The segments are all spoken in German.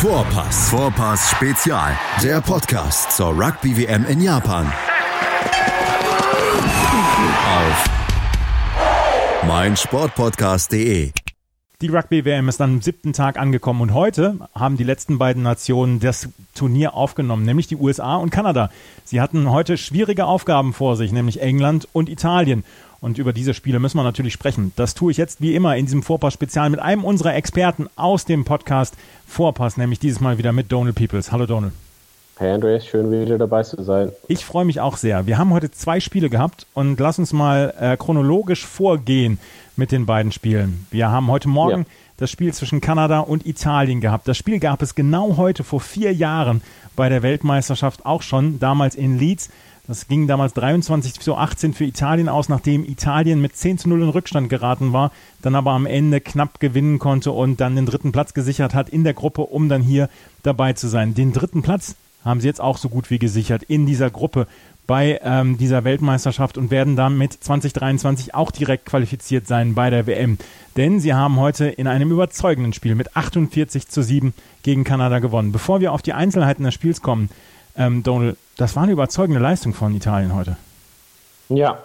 Vorpass. Vorpass Spezial. Der Podcast zur Rugby WM in Japan. Auf meinsportpodcast.de. Die Rugby-WM ist am siebten Tag angekommen und heute haben die letzten beiden Nationen das Turnier aufgenommen, nämlich die USA und Kanada. Sie hatten heute schwierige Aufgaben vor sich, nämlich England und Italien. Und über diese Spiele müssen wir natürlich sprechen. Das tue ich jetzt wie immer in diesem Vorpass-Spezial mit einem unserer Experten aus dem Podcast Vorpass, nämlich dieses Mal wieder mit Donald Peoples. Hallo Donald. Hey Andreas, schön wieder dabei zu sein. Ich freue mich auch sehr. Wir haben heute zwei Spiele gehabt und lass uns mal äh, chronologisch vorgehen mit den beiden Spielen. Wir haben heute Morgen ja. das Spiel zwischen Kanada und Italien gehabt. Das Spiel gab es genau heute vor vier Jahren bei der Weltmeisterschaft auch schon, damals in Leeds. Das ging damals 23 zu 18 für Italien aus, nachdem Italien mit 10 zu 0 in Rückstand geraten war, dann aber am Ende knapp gewinnen konnte und dann den dritten Platz gesichert hat in der Gruppe, um dann hier dabei zu sein. Den dritten Platz haben sie jetzt auch so gut wie gesichert in dieser Gruppe bei ähm, dieser Weltmeisterschaft und werden damit 2023 auch direkt qualifiziert sein bei der WM. Denn sie haben heute in einem überzeugenden Spiel mit 48 zu 7 gegen Kanada gewonnen. Bevor wir auf die Einzelheiten des Spiels kommen, ähm, Donald, das war eine überzeugende Leistung von Italien heute. Ja,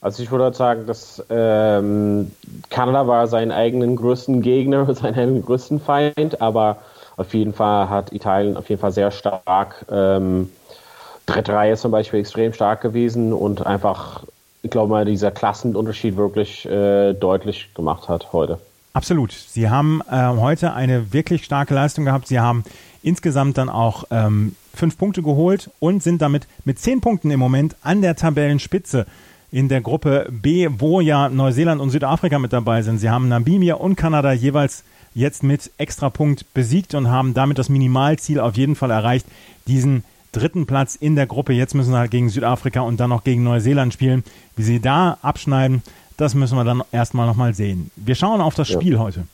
also ich würde sagen, dass ähm, Kanada war seinen eigenen größten Gegner, seinen eigenen größten Feind, aber auf jeden Fall hat Italien auf jeden Fall sehr stark, ähm, dritte Reihe zum Beispiel extrem stark gewesen und einfach, ich glaube mal, dieser Klassenunterschied wirklich äh, deutlich gemacht hat heute. Absolut. Sie haben äh, heute eine wirklich starke Leistung gehabt. Sie haben insgesamt dann auch ähm, fünf Punkte geholt und sind damit mit zehn Punkten im Moment an der Tabellenspitze in der Gruppe B, wo ja Neuseeland und Südafrika mit dabei sind. Sie haben Namibia und Kanada jeweils jetzt mit Extrapunkt besiegt und haben damit das Minimalziel auf jeden Fall erreicht, diesen dritten Platz in der Gruppe. Jetzt müssen sie halt gegen Südafrika und dann noch gegen Neuseeland spielen. Wie sie da abschneiden, das müssen wir dann erstmal nochmal sehen. Wir schauen auf das ja. Spiel heute.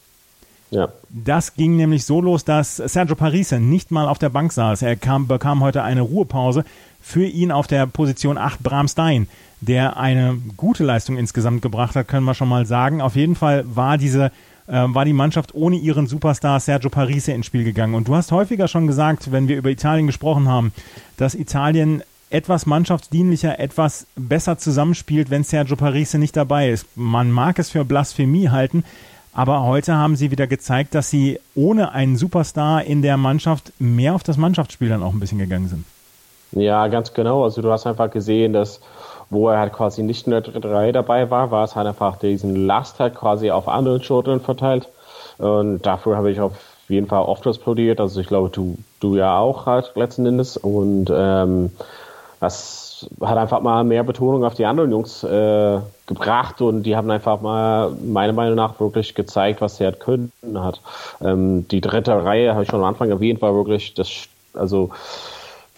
Ja. Das ging nämlich so los, dass Sergio Parise nicht mal auf der Bank saß. Er kam, bekam heute eine Ruhepause. Für ihn auf der Position 8 Bram Stein, der eine gute Leistung insgesamt gebracht hat, können wir schon mal sagen. Auf jeden Fall war diese äh, war die Mannschaft ohne ihren Superstar Sergio Parise ins Spiel gegangen. Und du hast häufiger schon gesagt, wenn wir über Italien gesprochen haben, dass Italien etwas mannschaftsdienlicher, etwas besser zusammenspielt, wenn Sergio Parise nicht dabei ist. Man mag es für Blasphemie halten, aber heute haben sie wieder gezeigt, dass sie ohne einen Superstar in der Mannschaft mehr auf das Mannschaftsspiel dann auch ein bisschen gegangen sind. Ja, ganz genau. Also du hast einfach gesehen, dass wo er halt quasi nicht in der Reihe dabei war, war es halt einfach diesen Last halt quasi auf anderen Schultern verteilt. Und dafür habe ich auf jeden Fall oft explodiert. Also ich glaube, du, du ja auch halt letzten Endes. Und ähm, das hat einfach mal mehr Betonung auf die anderen Jungs äh, gebracht und die haben einfach mal meiner Meinung nach wirklich gezeigt, was sie halt können hat. Ähm, die dritte Reihe habe ich schon am Anfang erwähnt, war wirklich das, also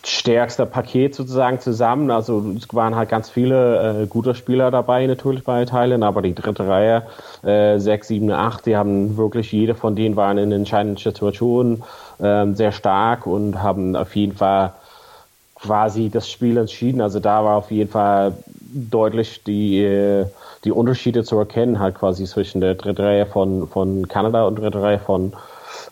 stärkste Paket sozusagen zusammen. Also es waren halt ganz viele äh, gute Spieler dabei natürlich bei Teilen, aber die dritte Reihe, äh, 6, 7, 8, die haben wirklich, jede von denen waren in entscheidenden Situationen äh, sehr stark und haben auf jeden Fall quasi das Spiel entschieden. Also da war auf jeden Fall deutlich die, äh, die Unterschiede zu erkennen, halt quasi zwischen der dritten Reihe von, von Kanada und der dritten Reihe von,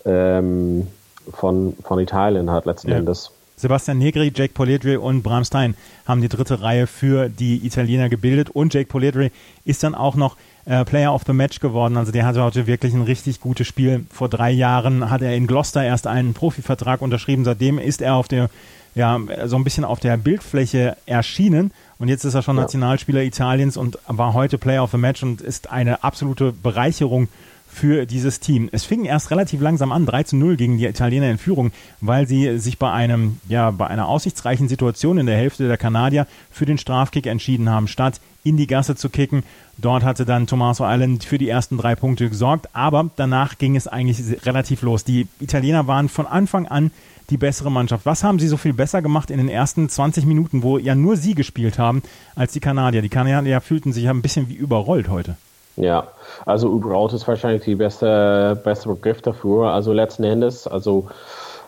ähm, von, von Italien halt letzten ja. Endes. Sebastian Negri, Jake Poledri und Bram Stein haben die dritte Reihe für die Italiener gebildet und Jake Poledri ist dann auch noch äh, Player of the Match geworden. Also der hatte heute wirklich ein richtig gutes Spiel. Vor drei Jahren hat er in Gloucester erst einen Profivertrag unterschrieben. Seitdem ist er auf der ja, so ein bisschen auf der Bildfläche erschienen. Und jetzt ist er schon ja. Nationalspieler Italiens und war heute Player of the Match und ist eine absolute Bereicherung für dieses Team. Es fing erst relativ langsam an, 3 zu 0 gegen die Italiener in Führung, weil sie sich bei einem, ja, bei einer aussichtsreichen Situation in der Hälfte der Kanadier für den Strafkick entschieden haben, statt in die Gasse zu kicken. Dort hatte dann Tommaso Island für die ersten drei Punkte gesorgt, aber danach ging es eigentlich relativ los. Die Italiener waren von Anfang an die bessere Mannschaft. Was haben sie so viel besser gemacht in den ersten 20 Minuten, wo ja nur sie gespielt haben, als die Kanadier? Die Kanadier fühlten sich ja ein bisschen wie überrollt heute. Ja, also überrollt ist wahrscheinlich die beste, beste Begriff dafür. Also letzten Endes, also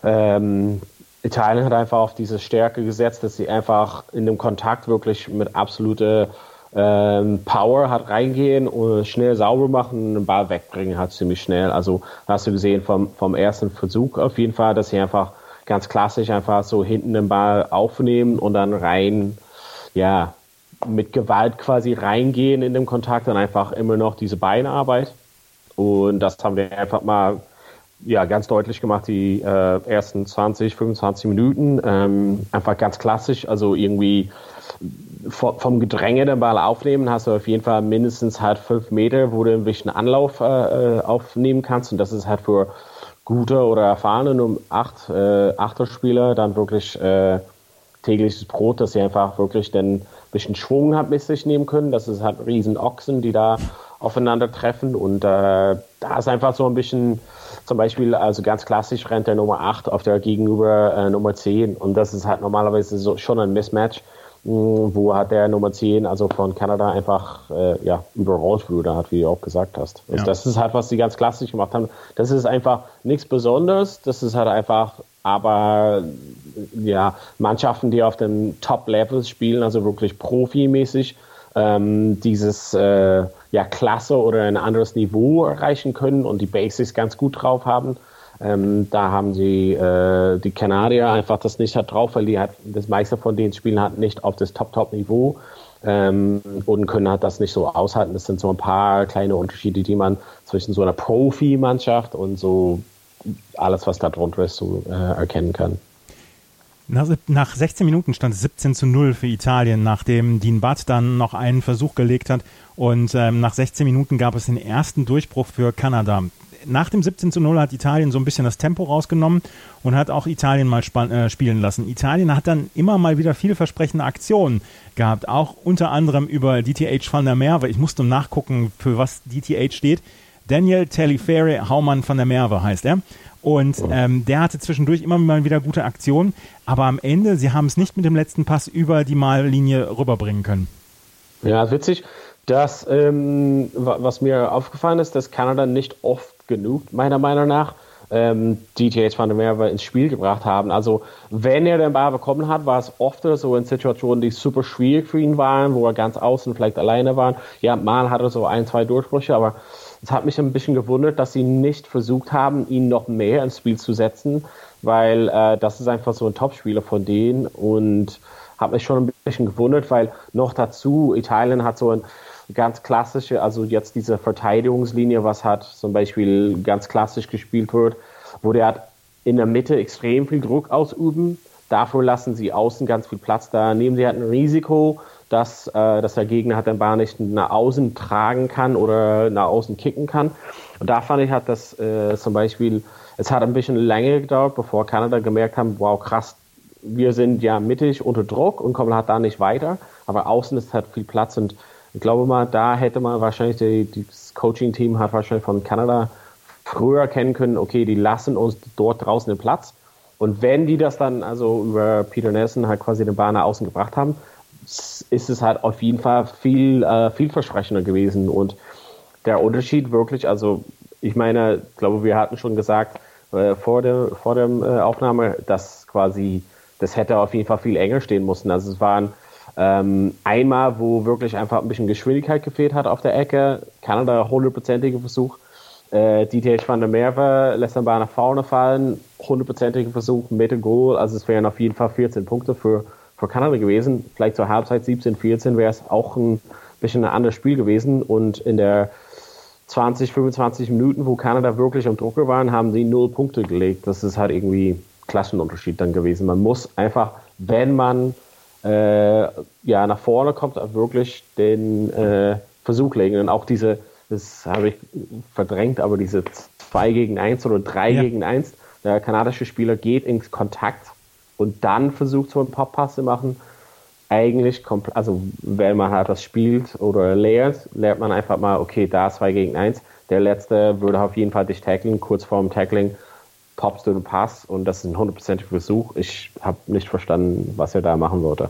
ähm, Italien hat einfach auf diese Stärke gesetzt, dass sie einfach in dem Kontakt wirklich mit absoluter ähm, Power hat reingehen und schnell sauber machen und den Ball wegbringen hat ziemlich schnell. Also hast du gesehen vom, vom ersten Versuch auf jeden Fall, dass sie einfach ganz klassisch einfach so hinten den Ball aufnehmen und dann rein, ja, mit Gewalt quasi reingehen in den Kontakt und einfach immer noch diese Beinarbeit. Und das haben wir einfach mal ja, ganz deutlich gemacht, die äh, ersten 20, 25 Minuten. Ähm, einfach ganz klassisch, also irgendwie vom Gedränge den Ball aufnehmen, hast du auf jeden Fall mindestens halt fünf Meter, wo du ein bisschen Anlauf äh, äh, aufnehmen kannst. Und das ist halt für gute oder erfahrene um acht, äh, Achterspieler dann wirklich äh, tägliches Brot, dass sie einfach wirklich ein bisschen Schwung hat mit sich nehmen können. Das ist halt riesen Ochsen, die da aufeinandertreffen. Und äh, da ist einfach so ein bisschen, zum Beispiel, also ganz klassisch rennt der Nummer 8 auf der gegenüber äh, Nummer 10. Und das ist halt normalerweise so, schon ein Mismatch wo hat der Nummer 10, also von Kanada, einfach äh, ja, überrollt wurde, hat, wie du auch gesagt hast. Also ja. Das ist halt, was sie ganz klassisch gemacht haben. Das ist einfach nichts Besonderes, das ist halt einfach, aber ja, Mannschaften, die auf dem Top-Level spielen, also wirklich profimäßig, ähm, dieses äh, ja, Klasse oder ein anderes Niveau erreichen können und die Basics ganz gut drauf haben. Ähm, da haben sie äh, die Kanadier einfach das nicht hat drauf, weil die hat das meiste von den Spielen hat nicht auf das Top-Top-Niveau ähm, und können halt das nicht so aushalten. Das sind so ein paar kleine Unterschiede, die man zwischen so einer Profi-Mannschaft und so alles, was da drunter ist, so äh, erkennen kann. Nach, 16 Minuten stand es 17 zu 0 für Italien, nachdem Dean Butt dann noch einen Versuch gelegt hat. Und ähm, nach 16 Minuten gab es den ersten Durchbruch für Kanada nach dem 17 zu 0 hat Italien so ein bisschen das Tempo rausgenommen und hat auch Italien mal äh, spielen lassen. Italien hat dann immer mal wieder vielversprechende Aktionen gehabt, auch unter anderem über DTH van der Merwe. Ich musste nachgucken, für was DTH steht. Daniel Telefere Haumann van der Merwe heißt er. Und ähm, der hatte zwischendurch immer mal wieder gute Aktionen, aber am Ende, sie haben es nicht mit dem letzten Pass über die Mallinie rüberbringen können. Ja, witzig. Das, ähm, was mir aufgefallen ist, dass Kanada nicht oft genug, meiner Meinung nach, ähm, DTH van der Merwe ins Spiel gebracht haben. Also wenn er den Ball bekommen hat, war es oft so in Situationen, die super schwierig für ihn waren, wo er ganz außen vielleicht alleine war. Ja, mal hatte er so ein, zwei Durchbrüche, aber es hat mich ein bisschen gewundert, dass sie nicht versucht haben, ihn noch mehr ins Spiel zu setzen, weil äh, das ist einfach so ein Topspieler von denen und hat mich schon ein bisschen gewundert, weil noch dazu Italien hat so ein ganz klassische, also jetzt diese Verteidigungslinie, was hat zum Beispiel ganz klassisch gespielt wird, wo der hat in der Mitte extrem viel Druck ausüben. Dafür lassen sie außen ganz viel Platz. Da nehmen sie halt ein Risiko, dass, äh, dass der Gegner halt den Ball nicht nach außen tragen kann oder nach außen kicken kann. Und da fand ich halt, dass äh, zum Beispiel, es hat ein bisschen länger gedauert, bevor Kanada gemerkt haben, wow, krass, wir sind ja mittig unter Druck und kommen halt da nicht weiter. Aber außen ist halt viel Platz und ich glaube mal, da hätte man wahrscheinlich, die, das Coaching-Team hat wahrscheinlich von Kanada früher kennen können, okay, die lassen uns dort draußen den Platz. Und wenn die das dann also über Peter Nelson halt quasi den Ball nach außen gebracht haben, ist es halt auf jeden Fall viel äh, vielversprechender gewesen. Und der Unterschied wirklich, also ich meine, ich glaube, wir hatten schon gesagt äh, vor der vor der äh, Aufnahme, dass quasi das hätte auf jeden Fall viel enger stehen müssen. Also es waren ähm, einmal, wo wirklich einfach ein bisschen Geschwindigkeit gefehlt hat auf der Ecke. Kanada, hundertprozentiger Versuch. Äh, DTH van der Merwe lässt den Ball nach vorne fallen. Hundertprozentiger Versuch mit Goal. Also es wären auf jeden Fall 14 Punkte für, für Kanada gewesen. Vielleicht zur Halbzeit 17, 14 wäre es auch ein bisschen ein anderes Spiel gewesen. Und in der 20, 25 Minuten, wo Kanada wirklich am Drucker waren, haben sie null Punkte gelegt. Das ist halt irgendwie Klassenunterschied dann gewesen. Man muss einfach, wenn man äh, ja, nach vorne kommt, wirklich den äh, Versuch legen. Und auch diese, das habe ich verdrängt, aber diese 2 gegen 1 oder 3 ja. gegen 1, der kanadische Spieler geht ins Kontakt und dann versucht so ein Pop-Pass zu machen. Eigentlich, also wenn man halt das spielt oder lernt, lernt man einfach mal, okay, da 2 gegen 1. Der letzte würde auf jeden Fall dich tackeln, kurz vorm Tackling poppst du den Pass und das ist ein hundertprozentiger Versuch. Ich habe nicht verstanden, was er da machen wollte.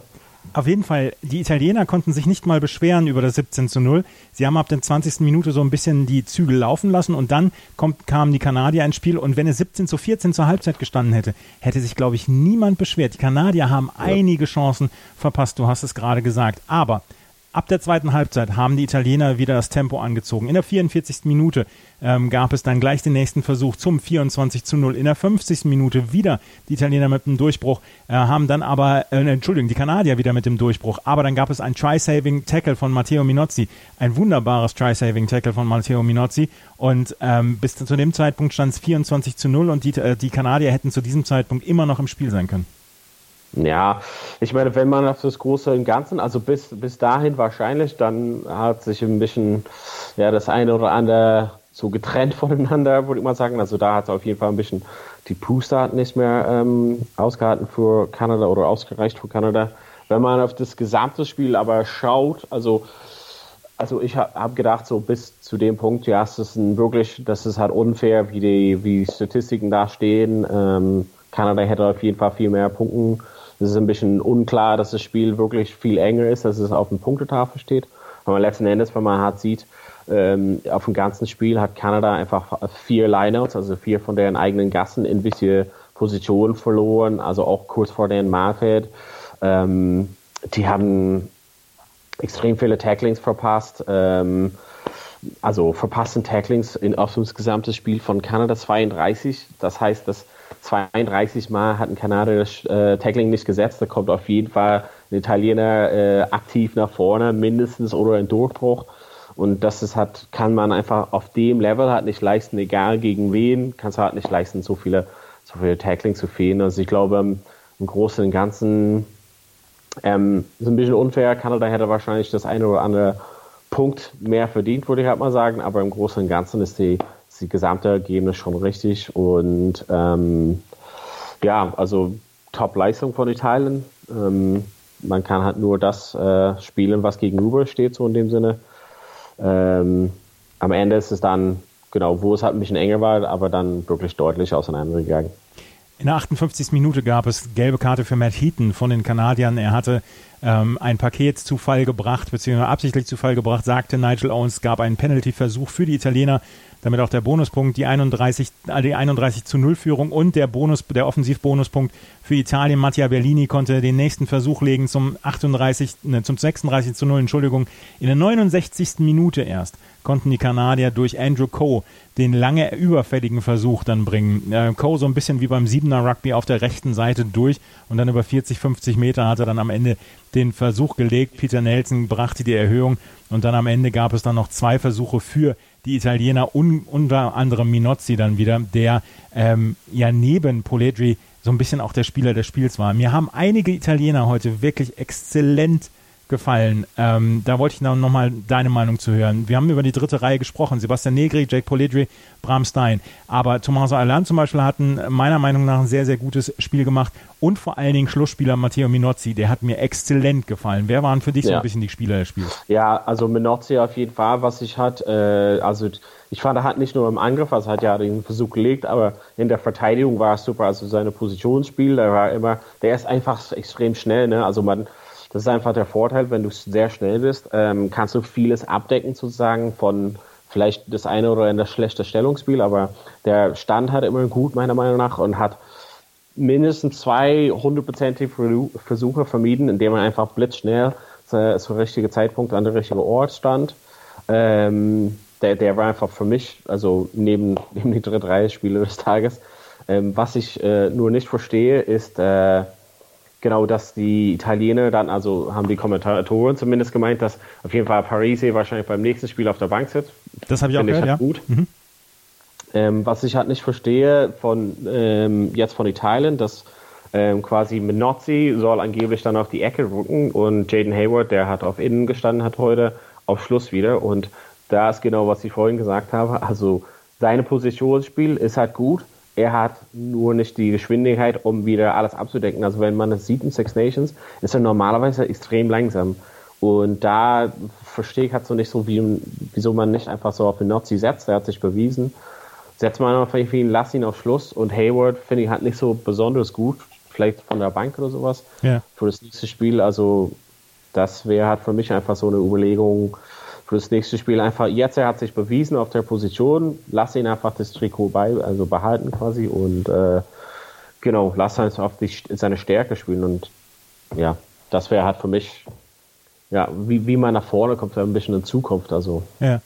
Auf jeden Fall, die Italiener konnten sich nicht mal beschweren über das 17 zu 0. Sie haben ab der 20. Minute so ein bisschen die Zügel laufen lassen und dann kommt, kamen die Kanadier ins Spiel und wenn es 17 zu 14 zur Halbzeit gestanden hätte, hätte sich, glaube ich, niemand beschwert. Die Kanadier haben ja. einige Chancen verpasst, du hast es gerade gesagt. Aber Ab der zweiten Halbzeit haben die Italiener wieder das Tempo angezogen. In der 44. Minute ähm, gab es dann gleich den nächsten Versuch zum 24 zu 0. In der 50. Minute wieder die Italiener mit dem Durchbruch, äh, haben dann aber, äh, Entschuldigung, die Kanadier wieder mit dem Durchbruch. Aber dann gab es ein Try-Saving-Tackle von Matteo Minozzi. Ein wunderbares Try-Saving-Tackle von Matteo Minozzi. Und ähm, bis zu dem Zeitpunkt stand es 24 zu 0 und die, äh, die Kanadier hätten zu diesem Zeitpunkt immer noch im Spiel sein können. Ja, ich meine, wenn man auf das Große und Ganzen, also bis, bis dahin wahrscheinlich, dann hat sich ein bisschen ja, das eine oder andere so getrennt voneinander, würde ich mal sagen. Also da hat es auf jeden Fall ein bisschen die Puste hat nicht mehr ähm, ausgehalten für Kanada oder ausgereicht für Kanada. Wenn man auf das gesamte Spiel aber schaut, also also ich habe hab gedacht, so bis zu dem Punkt, ja, es ist ein wirklich, das ist halt unfair, wie die, wie Statistiken da stehen. Ähm, Kanada hätte auf jeden Fall viel mehr Punkten es ist ein bisschen unklar, dass das Spiel wirklich viel enger ist, dass es auf dem Punktetafel steht. Aber letzten Endes, wenn man halt sieht, ähm, auf dem ganzen Spiel hat Kanada einfach vier Lineouts, also vier von deren eigenen Gassen in wichtige Positionen verloren, also auch kurz vor deren Marfeld. Ähm, die haben extrem viele Tacklings verpasst. Ähm, also verpassten Tacklings in, auf das gesamte Spiel von Kanada 32. Das heißt, dass 32 Mal hat ein Kanadier das äh, Tackling nicht gesetzt. Da kommt auf jeden Fall ein Italiener äh, aktiv nach vorne, mindestens oder ein Durchbruch. Und das ist halt, kann man einfach auf dem Level halt nicht leisten, egal gegen wen, kannst du halt nicht leisten, so viele, so viele Tackling zu fehlen. Also ich glaube, im, im Großen und Ganzen ähm, ist ein bisschen unfair. Kanada hätte wahrscheinlich das eine oder andere Punkt mehr verdient, würde ich halt mal sagen. Aber im Großen und Ganzen ist die die gesamte Ergebnis schon richtig und ähm, ja, also Top-Leistung von Italien. Ähm, man kann halt nur das äh, spielen, was gegenüber steht, so in dem Sinne. Ähm, am Ende ist es dann, genau, wo es halt ein bisschen enger war, aber dann wirklich deutlich auseinandergegangen. In der 58. Minute gab es gelbe Karte für Matt Heaton von den Kanadiern. Er hatte ähm, ein Paket zu Fall gebracht, beziehungsweise absichtlich zu Fall gebracht, sagte Nigel Owens, gab einen Penalty-Versuch für die Italiener damit auch der Bonuspunkt, die 31, äh, die 31 zu 0 Führung und der Bonus, der Offensivbonuspunkt für Italien. Mattia Bellini konnte den nächsten Versuch legen zum 38, ne, zum 36 zu 0, Entschuldigung. In der 69. Minute erst konnten die Kanadier durch Andrew Coe den lange überfälligen Versuch dann bringen. Äh, Coe so ein bisschen wie beim Siebener Rugby auf der rechten Seite durch und dann über 40, 50 Meter hat er dann am Ende den Versuch gelegt. Peter Nelson brachte die Erhöhung und dann am Ende gab es dann noch zwei Versuche für die Italiener, un, unter anderem Minozzi dann wieder, der ähm, ja neben Poledri so ein bisschen auch der Spieler des Spiels war. Mir haben einige Italiener heute wirklich exzellent gefallen. Ähm, da wollte ich noch, noch mal deine Meinung zu hören. Wir haben über die dritte Reihe gesprochen. Sebastian Negri, Jake Polidri, Bram Stein. Aber Tommaso Alan zum Beispiel hat ein, meiner Meinung nach ein sehr, sehr gutes Spiel gemacht. Und vor allen Dingen Schlussspieler Matteo Minozzi, der hat mir exzellent gefallen. Wer waren für dich ja. so ein bisschen die Spieler des Spiels? Ja, also Minozzi auf jeden Fall, was ich hat, äh, also ich fand, er hat nicht nur im Angriff, also hat ja den Versuch gelegt, aber in der Verteidigung war es super. Also seine Positionsspiel, der war immer, der ist einfach extrem schnell, ne? Also man, das ist einfach der Vorteil, wenn du sehr schnell bist, ähm, kannst du vieles abdecken sozusagen von vielleicht das eine oder das schlechte Stellungsspiel, aber der Stand hat immer gut, meiner Meinung nach, und hat mindestens zwei hundertprozentige Versuche vermieden, indem er einfach blitzschnell zur, zur richtigen Zeitpunkt an der richtigen Ort stand. Ähm, der, der war einfach für mich, also neben, neben die dritte Reihe Spiele des Tages. Ähm, was ich äh, nur nicht verstehe, ist, äh, genau, dass die Italiener dann, also haben die Kommentatoren zumindest gemeint, dass auf jeden Fall Parisi wahrscheinlich beim nächsten Spiel auf der Bank sitzt. Das habe ich auch gehört, ich halt ja. Gut. Mhm. Ähm, was ich halt nicht verstehe von ähm, jetzt von Italien, dass ähm, quasi Minozzi soll angeblich dann auf die Ecke rücken und Jaden Hayward, der hat auf Innen gestanden hat heute, auf Schluss wieder und da ist genau, was ich vorhin gesagt habe. Also seine Positionsspiel ist halt gut, er hat nur nicht die Geschwindigkeit, um wieder alles abzudecken. Also wenn man das sieht in Six Nations, ist er normalerweise extrem langsam. Und da verstehe ich halt so nicht so, wie, wieso man nicht einfach so auf den Nazi setzt. Er hat sich bewiesen. Setzt man auf ihn, lass ihn auf Schluss. Und Hayward finde ich halt nicht so besonders gut. Vielleicht von der Bank oder sowas. Ja. Für das nächste Spiel. Also das wäre halt für mich einfach so eine Überlegung, für das nächste Spiel einfach, jetzt er hat sich bewiesen auf der Position, lass ihn einfach das Trikot bei, also behalten quasi und äh, genau, lass ihn auf die, seine Stärke spielen und ja, das wäre halt für mich ja, wie, wie man nach vorne kommt, ein bisschen in Zukunft. Also. Ja.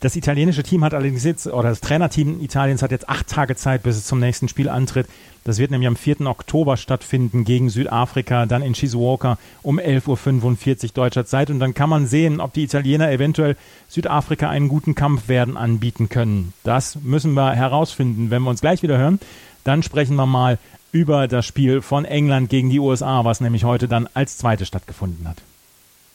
Das italienische Team hat allerdings jetzt, oder das Trainerteam Italiens hat jetzt acht Tage Zeit, bis es zum nächsten Spiel antritt. Das wird nämlich am 4. Oktober stattfinden gegen Südafrika, dann in Shizuoka um 11.45 Uhr deutscher Zeit. Und dann kann man sehen, ob die Italiener eventuell Südafrika einen guten Kampf werden anbieten können. Das müssen wir herausfinden, wenn wir uns gleich wieder hören. Dann sprechen wir mal über das Spiel von England gegen die USA, was nämlich heute dann als zweite stattgefunden hat.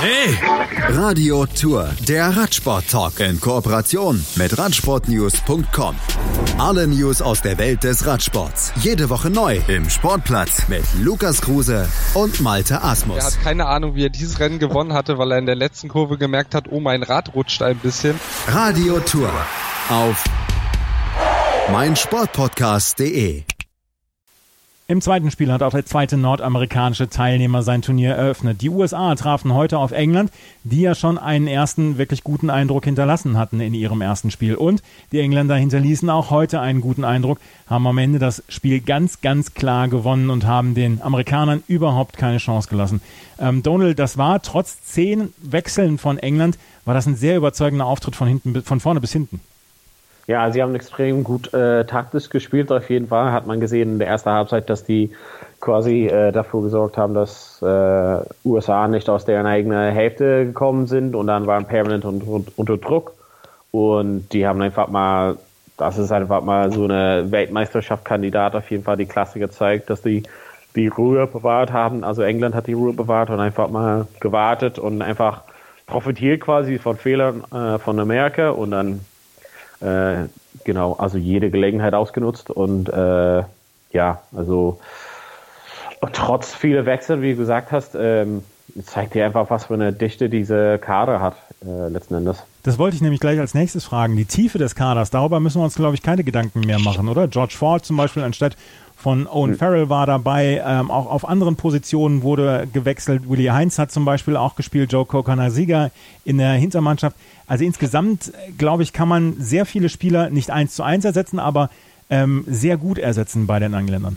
Hey! Radio Tour, der Radsport-Talk in Kooperation mit Radsportnews.com. Alle News aus der Welt des Radsports. Jede Woche neu im Sportplatz mit Lukas Kruse und Malte Asmus. Er hat keine Ahnung, wie er dieses Rennen gewonnen hatte, weil er in der letzten Kurve gemerkt hat, oh, mein Rad rutscht ein bisschen. Radio Tour auf meinsportpodcast.de. Im zweiten Spiel hat auch der zweite nordamerikanische Teilnehmer sein Turnier eröffnet. Die USA trafen heute auf England, die ja schon einen ersten wirklich guten Eindruck hinterlassen hatten in ihrem ersten Spiel. Und die Engländer hinterließen auch heute einen guten Eindruck, haben am Ende das Spiel ganz, ganz klar gewonnen und haben den Amerikanern überhaupt keine Chance gelassen. Ähm, Donald, das war trotz zehn Wechseln von England, war das ein sehr überzeugender Auftritt von hinten, von vorne bis hinten. Ja, sie haben extrem gut äh, taktisch gespielt, auf jeden Fall. Hat man gesehen in der ersten Halbzeit, dass die quasi äh, dafür gesorgt haben, dass äh, USA nicht aus deren eigenen Hälfte gekommen sind und dann waren permanent un un unter Druck. Und die haben einfach mal, das ist einfach mal so eine Weltmeisterschaftskandidat auf jeden Fall die Klasse gezeigt, dass die die Ruhe bewahrt haben. Also England hat die Ruhe bewahrt und einfach mal gewartet und einfach profitiert quasi von Fehlern äh, von Amerika und dann äh, genau, also jede Gelegenheit ausgenutzt und äh, ja, also trotz vieler Wechsel, wie du gesagt hast, ähm, zeigt dir einfach, was für eine Dichte diese Kader hat, äh, letzten Endes. Das wollte ich nämlich gleich als nächstes fragen. Die Tiefe des Kaders, darüber müssen wir uns, glaube ich, keine Gedanken mehr machen, oder? George Ford zum Beispiel anstatt von Owen hm. Farrell war dabei, ähm, auch auf anderen Positionen wurde gewechselt. Willie Heinz hat zum Beispiel auch gespielt, Joe Kokanasiga in der Hintermannschaft. Also insgesamt, glaube ich, kann man sehr viele Spieler nicht eins zu eins ersetzen, aber ähm, sehr gut ersetzen bei den Engländern.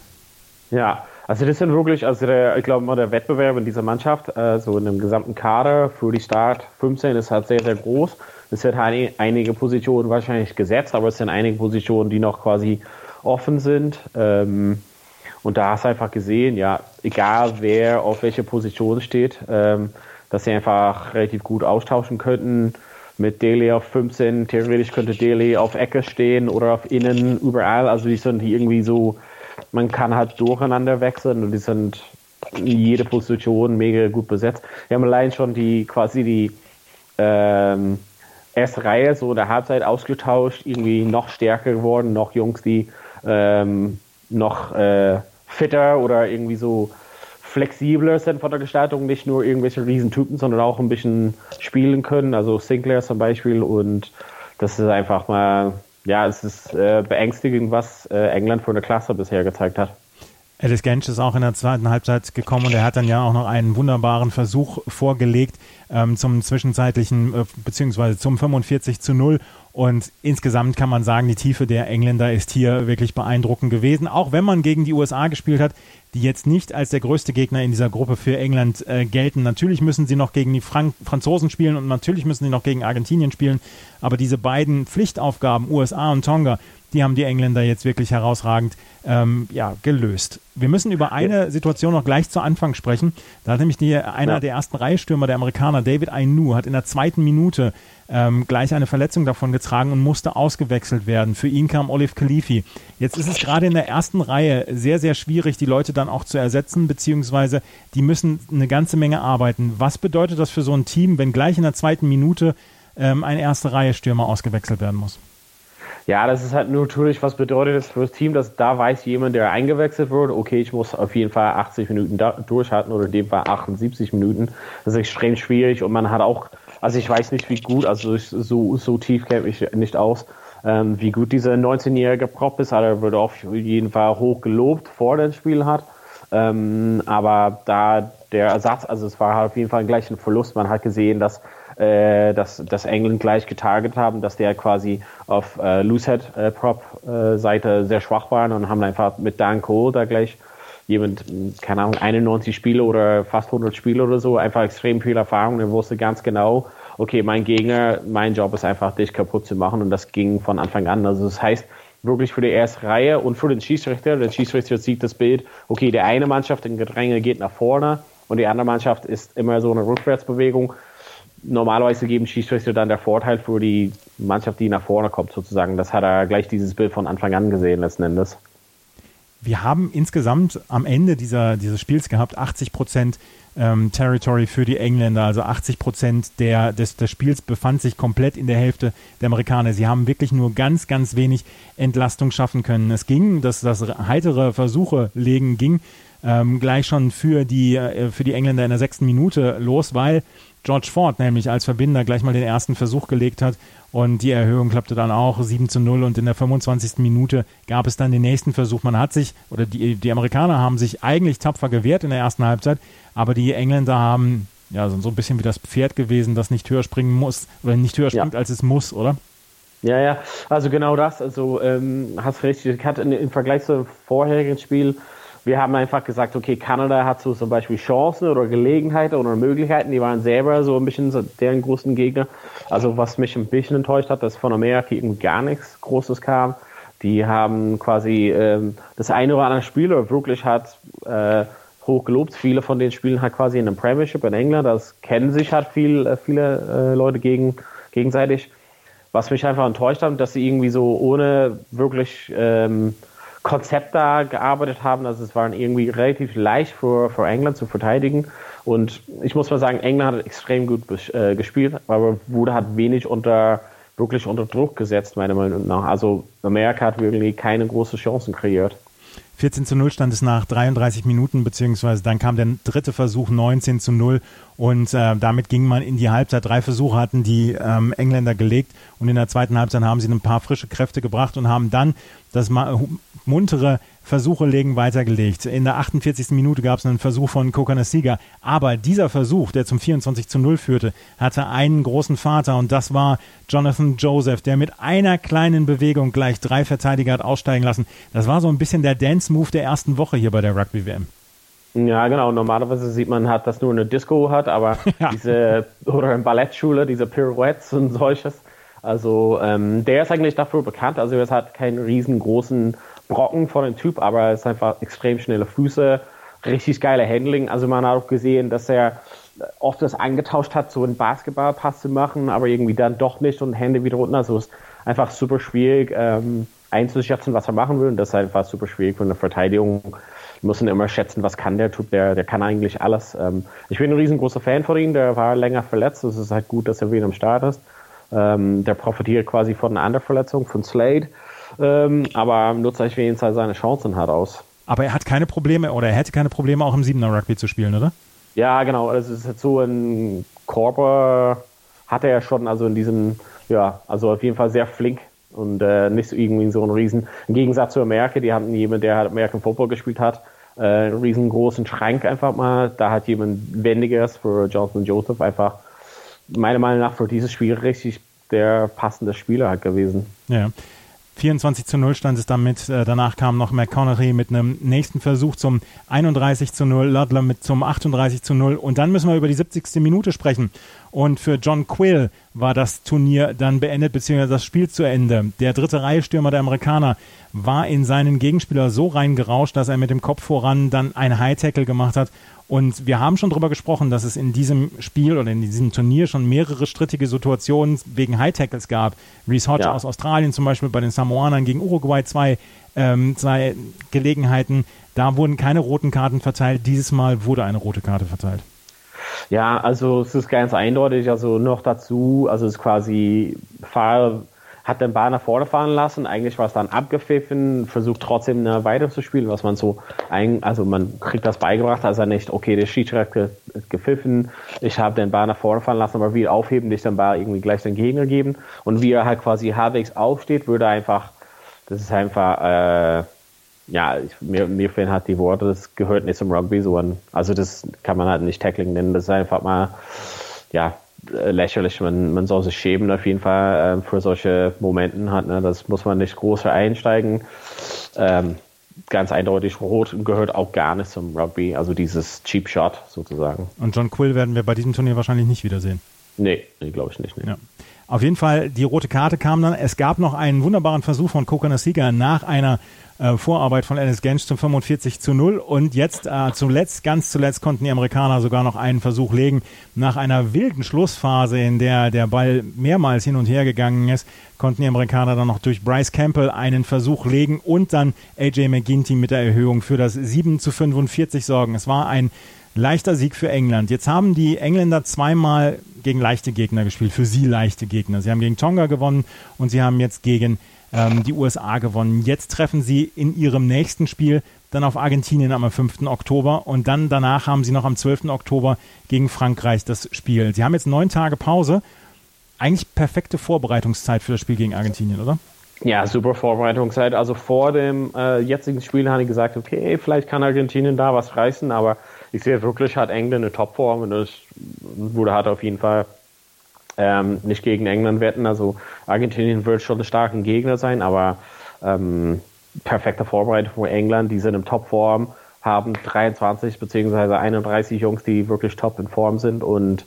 Ja, also das sind wirklich, also der, ich glaube mal der Wettbewerb in dieser Mannschaft, äh, so in dem gesamten Kader für die Start 15 ist halt sehr, sehr groß. Es wird halt einige Positionen wahrscheinlich gesetzt, aber es sind einige Positionen, die noch quasi offen sind. Ähm, und da hast du einfach gesehen, ja, egal wer auf welche Position steht, ähm, dass sie einfach relativ gut austauschen könnten mit Daly auf 15. Theoretisch könnte Daly auf Ecke stehen oder auf Innen, überall. Also die sind irgendwie so, man kann halt durcheinander wechseln und die sind in jede Position mega gut besetzt. Wir haben allein schon die quasi die ähm, erste Reihe so in der Halbzeit ausgetauscht, irgendwie noch stärker geworden, noch Jungs, die ähm, noch äh, fitter oder irgendwie so flexibler sind von der Gestaltung, nicht nur irgendwelche Riesentypen, sondern auch ein bisschen spielen können. Also Sinclair zum Beispiel und das ist einfach mal, ja, es ist äh, beängstigend, was äh, England für eine Klasse bisher gezeigt hat. Alice Gensch ist auch in der zweiten Halbzeit gekommen und er hat dann ja auch noch einen wunderbaren Versuch vorgelegt ähm, zum zwischenzeitlichen, äh, beziehungsweise zum 45 zu 0 und insgesamt kann man sagen, die Tiefe der Engländer ist hier wirklich beeindruckend gewesen. Auch wenn man gegen die USA gespielt hat, die jetzt nicht als der größte Gegner in dieser Gruppe für England äh, gelten. Natürlich müssen sie noch gegen die Frank Franzosen spielen und natürlich müssen sie noch gegen Argentinien spielen. Aber diese beiden Pflichtaufgaben, USA und Tonga, die haben die Engländer jetzt wirklich herausragend ähm, ja, gelöst. Wir müssen über eine Situation noch gleich zu Anfang sprechen. Da hat nämlich die, einer ja. der ersten Reihestürmer der Amerikaner, David Ainu, hat in der zweiten Minute ähm, gleich eine Verletzung davon getragen und musste ausgewechselt werden. Für ihn kam Olive Khalifi. Jetzt ist es gerade in der ersten Reihe sehr, sehr schwierig, die Leute dann auch zu ersetzen, beziehungsweise die müssen eine ganze Menge arbeiten. Was bedeutet das für so ein Team, wenn gleich in der zweiten Minute ähm, ein erste Reihe Stürmer ausgewechselt werden muss? Ja, das ist halt natürlich, was bedeutet das für das Team, dass da weiß jemand, der eingewechselt wird, okay, ich muss auf jeden Fall 80 Minuten durchhalten oder in dem Fall 78 Minuten. Das ist extrem schwierig und man hat auch, also ich weiß nicht, wie gut, also so, so tief kenne ich nicht aus, ähm, wie gut dieser 19-jährige Prop ist, aber er wird auf jeden Fall hoch gelobt vor dem Spiel hat. Ähm, aber da der Ersatz, also es war halt auf jeden Fall gleich ein Verlust. Man hat gesehen, dass äh, dass, dass England gleich getarget haben, dass der quasi auf äh, Loosehead-Prop-Seite äh, sehr schwach waren und haben einfach mit Dan Cole da gleich jemand, keine Ahnung, 91 Spiele oder fast 100 Spiele oder so, einfach extrem viel Erfahrung. Er wusste ganz genau, okay, mein Gegner, mein Job ist einfach, dich kaputt zu machen und das ging von Anfang an. Also das heißt, wirklich für die erste Reihe und für den Schiedsrichter, der Schiedsrichter sieht das Bild, okay, der eine Mannschaft in Gedränge geht nach vorne und die andere Mannschaft ist immer so eine Rückwärtsbewegung normalerweise geben Schiedsrichter dann der Vorteil für die Mannschaft, die nach vorne kommt, sozusagen. Das hat er gleich dieses Bild von Anfang an gesehen, letzten Endes. Wir haben insgesamt am Ende dieser, dieses Spiels gehabt 80 Prozent ähm, Territory für die Engländer, also 80 Prozent der, des, des Spiels befand sich komplett in der Hälfte der Amerikaner. Sie haben wirklich nur ganz, ganz wenig Entlastung schaffen können. Es ging, dass das heitere Versuche legen ging, ähm, gleich schon für die, äh, für die Engländer in der sechsten Minute los, weil George Ford nämlich als Verbinder gleich mal den ersten Versuch gelegt hat und die Erhöhung klappte dann auch 7 zu 0 und in der 25. Minute gab es dann den nächsten Versuch. Man hat sich, oder die, die Amerikaner haben sich eigentlich tapfer gewehrt in der ersten Halbzeit, aber die Engländer haben ja so ein bisschen wie das Pferd gewesen, das nicht höher springen muss, oder nicht höher springt, ja. als es muss, oder? Ja, ja, also genau das. Also ähm, hast richtig, ich hatte im Vergleich zum vorherigen Spiel wir haben einfach gesagt, okay, Kanada hat so zum Beispiel Chancen oder Gelegenheiten oder Möglichkeiten, die waren selber so ein bisschen deren großen Gegner. Also was mich ein bisschen enttäuscht hat, dass von Amerika eben gar nichts Großes kam. Die haben quasi ähm, das eine oder andere Spieler wirklich hat äh, hoch gelobt. Viele von den Spielen hat quasi in einem Premiership in England, das kennen sich halt viel, äh, viele äh, Leute gegen, gegenseitig. Was mich einfach enttäuscht hat, dass sie irgendwie so ohne wirklich ähm, Konzept da gearbeitet haben. Also es war irgendwie relativ leicht für, für England zu verteidigen. Und ich muss mal sagen, England hat extrem gut äh, gespielt, aber wurde hat wenig unter wirklich unter Druck gesetzt, meiner Meinung nach. Also Amerika hat wirklich keine großen Chancen kreiert. 14 zu 0 stand es nach 33 Minuten, beziehungsweise dann kam der dritte Versuch 19 zu 0 und äh, damit ging man in die Halbzeit. Drei Versuche hatten die ähm, Engländer gelegt und in der zweiten Halbzeit haben sie ein paar frische Kräfte gebracht und haben dann das muntere Versuche legen weitergelegt. In der 48. Minute gab es einen Versuch von Kokanasiga, aber dieser Versuch, der zum 24 zu 0 führte, hatte einen großen Vater und das war Jonathan Joseph, der mit einer kleinen Bewegung gleich drei Verteidiger hat aussteigen lassen. Das war so ein bisschen der Dance-Move der ersten Woche hier bei der Rugby-WM. Ja, genau. Normalerweise sieht man halt, dass nur eine Disco hat, aber ja. diese, oder in Ballettschule, diese Pirouettes und solches. Also, ähm, der ist eigentlich dafür bekannt. Also, er hat keinen riesengroßen Brocken von dem Typ, aber er ist einfach extrem schnelle Füße, richtig geile Handling. Also man hat auch gesehen, dass er oft das angetauscht hat, so einen Basketballpass zu machen, aber irgendwie dann doch nicht und Hände wieder unten. Also es ist einfach super schwierig ähm, einzuschätzen, was er machen will. Und das ist einfach super schwierig für eine Verteidigung. Wir müssen immer schätzen, was kann der Typ, der, der kann eigentlich alles. Ähm, ich bin ein riesengroßer Fan von ihm, der war länger verletzt. Es ist halt gut, dass er wieder am Start ist. Ähm, der profitiert quasi von einer anderen Verletzung, von Slade. Ähm, aber nutzt jeden Fall seine Chancen halt aus. Aber er hat keine Probleme oder er hätte keine Probleme, auch im Siebener Rugby zu spielen, oder? Ja, genau. Das ist jetzt so ein Körper hat er ja schon, also in diesem, ja, also auf jeden Fall sehr flink und äh, nicht so irgendwie so ein Riesen. Im Gegensatz zu Amerika, die hatten jemand, der halt American Football gespielt hat, äh, einen riesengroßen Schrank einfach mal. Da hat jemand Wendiges für Johnson Joseph einfach meiner Meinung nach für dieses Spiel richtig der passende Spieler halt gewesen. Ja. 24 zu 0 stand es damit. Äh, danach kam noch McConaughey mit einem nächsten Versuch zum 31 zu 0, Ludler mit zum 38 zu 0. Und dann müssen wir über die 70. Minute sprechen. Und für John Quill war das Turnier dann beendet, beziehungsweise das Spiel zu Ende. Der dritte Reihe-Stürmer der Amerikaner war in seinen Gegenspieler so reingerauscht, dass er mit dem Kopf voran dann ein High-Tackle gemacht hat. Und wir haben schon darüber gesprochen, dass es in diesem Spiel oder in diesem Turnier schon mehrere strittige Situationen wegen High-Tackles gab. Reese Hodge ja. aus Australien zum Beispiel bei den Samoanern gegen Uruguay zwei, ähm, zwei Gelegenheiten. Da wurden keine roten Karten verteilt. Dieses Mal wurde eine rote Karte verteilt. Ja, also es ist ganz eindeutig. Also noch dazu, also es ist quasi Fahrer hat den nach vorne fahren lassen. Eigentlich war es dann abgepfiffen, versucht trotzdem eine weiter zu spielen, was man so, ein, also man kriegt das beigebracht, also nicht, okay, der Schiedsrichter ist gepfiffen, ich habe den nach vorne fahren lassen, aber wieder aufheben, nicht den Ball irgendwie gleich den Gegner geben. Und wie er halt quasi halbwegs aufsteht, würde einfach, das ist einfach, äh, ja, ich, mir, mir fehlen halt die Worte, das gehört nicht zum Rugby so an. Also das kann man halt nicht Tackling nennen, das ist einfach mal, ja, lächerlich. Man, man soll sich schämen auf jeden Fall äh, für solche Momenten hat. Ne? Das muss man nicht groß einsteigen. Ähm, ganz eindeutig rot gehört auch gar nicht zum Rugby, also dieses Cheap Shot sozusagen. Und John Quill werden wir bei diesem Turnier wahrscheinlich nicht wiedersehen. Nee, nee glaube ich nicht. Nee. Ja. Auf jeden Fall, die rote Karte kam dann. Es gab noch einen wunderbaren Versuch von Kokona Sieger nach einer äh, Vorarbeit von Alice Gensch zum 45 zu 0 und jetzt äh, zuletzt, ganz zuletzt konnten die Amerikaner sogar noch einen Versuch legen. Nach einer wilden Schlussphase, in der der Ball mehrmals hin und her gegangen ist, konnten die Amerikaner dann noch durch Bryce Campbell einen Versuch legen und dann AJ McGinty mit der Erhöhung für das 7 zu 45 sorgen. Es war ein leichter Sieg für England. Jetzt haben die Engländer zweimal gegen leichte Gegner gespielt, für sie leichte Gegner. Sie haben gegen Tonga gewonnen und sie haben jetzt gegen ähm, die USA gewonnen. Jetzt treffen sie in ihrem nächsten Spiel dann auf Argentinien am 5. Oktober und dann danach haben sie noch am 12. Oktober gegen Frankreich das Spiel. Sie haben jetzt neun Tage Pause. Eigentlich perfekte Vorbereitungszeit für das Spiel gegen Argentinien, oder? Ja, super Vorbereitungszeit. Also vor dem äh, jetzigen Spiel habe ich gesagt, okay, vielleicht kann Argentinien da was reißen, aber ich sehe wirklich, hat England eine Topform und das wurde halt auf jeden Fall ähm, nicht gegen England wetten. Also Argentinien wird schon ein starker Gegner sein, aber ähm, perfekte Vorbereitung für England. Die sind in Topform, haben 23 bzw. 31 Jungs, die wirklich top in Form sind und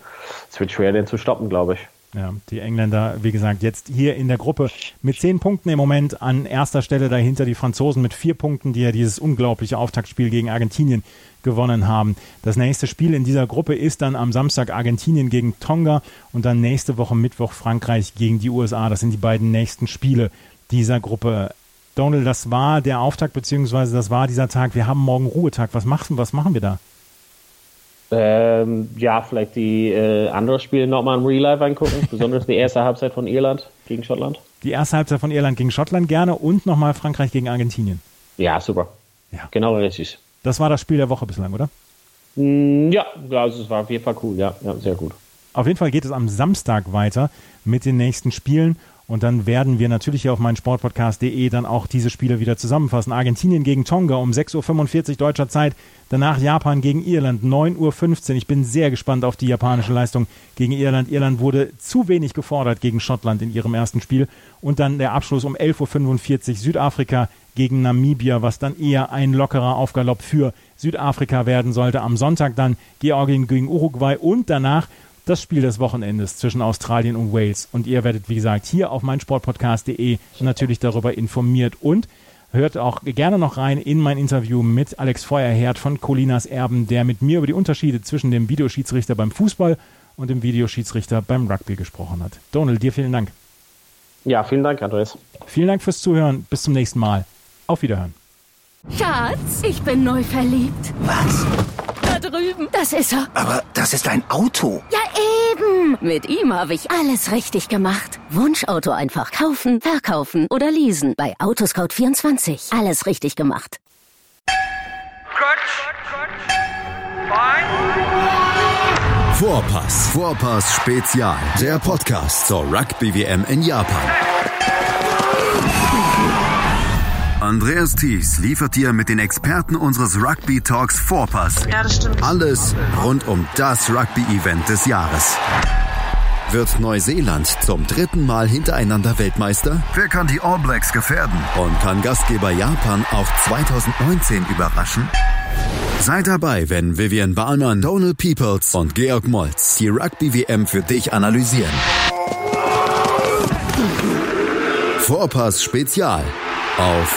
es wird schwer, den zu stoppen, glaube ich. Ja, die Engländer, wie gesagt, jetzt hier in der Gruppe mit zehn Punkten im Moment an erster Stelle dahinter die Franzosen mit vier Punkten, die ja dieses unglaubliche Auftaktspiel gegen Argentinien gewonnen haben. Das nächste Spiel in dieser Gruppe ist dann am Samstag Argentinien gegen Tonga und dann nächste Woche Mittwoch Frankreich gegen die USA. Das sind die beiden nächsten Spiele dieser Gruppe. Donald, das war der Auftakt, beziehungsweise das war dieser Tag. Wir haben morgen Ruhetag. Was machen, was machen wir da? Ähm, ja, vielleicht die äh, anderen Spiele nochmal im Real Life angucken, besonders die erste Halbzeit von Irland gegen Schottland. Die erste Halbzeit von Irland gegen Schottland gerne und nochmal Frankreich gegen Argentinien. Ja, super. Ja. Genau richtig. Das war das Spiel der Woche bislang, oder? Mm, ja, also es war auf jeden Fall cool, ja, ja, sehr gut. Auf jeden Fall geht es am Samstag weiter mit den nächsten Spielen. Und dann werden wir natürlich hier auf meinen Sportpodcast.de dann auch diese Spiele wieder zusammenfassen. Argentinien gegen Tonga um 6.45 Uhr deutscher Zeit. Danach Japan gegen Irland 9.15 Uhr. Ich bin sehr gespannt auf die japanische Leistung gegen Irland. Irland wurde zu wenig gefordert gegen Schottland in ihrem ersten Spiel. Und dann der Abschluss um 11.45 Uhr Südafrika gegen Namibia, was dann eher ein lockerer Aufgalopp für Südafrika werden sollte. Am Sonntag dann Georgien gegen Uruguay und danach das Spiel des Wochenendes zwischen Australien und Wales. Und ihr werdet, wie gesagt, hier auf meinsportpodcast.de natürlich darüber informiert und hört auch gerne noch rein in mein Interview mit Alex Feuerherd von Colinas Erben, der mit mir über die Unterschiede zwischen dem Videoschiedsrichter beim Fußball und dem Videoschiedsrichter beim Rugby gesprochen hat. Donald, dir vielen Dank. Ja, vielen Dank, Andreas. Vielen Dank fürs Zuhören. Bis zum nächsten Mal. Auf Wiederhören. Schatz, ich bin neu verliebt. Was? Da drüben. Das ist er. Aber das ist ein Auto. Ja, eben. Mit ihm habe ich alles richtig gemacht. Wunschauto einfach kaufen, verkaufen oder leasen. Bei Autoscout24. Alles richtig gemacht. Vorpass. Vorpass Spezial. Der Podcast zur Rugby WM in Japan. Andreas Thies liefert dir mit den Experten unseres Rugby Talks Vorpass. Ja, das stimmt. Alles rund um das Rugby-Event des Jahres. Wird Neuseeland zum dritten Mal hintereinander Weltmeister? Wer kann die All Blacks gefährden? Und kann Gastgeber Japan auch 2019 überraschen? Sei dabei, wenn Vivian Bahlmann, Donald Peoples und Georg Moltz die Rugby-WM für dich analysieren. Vorpass Spezial auf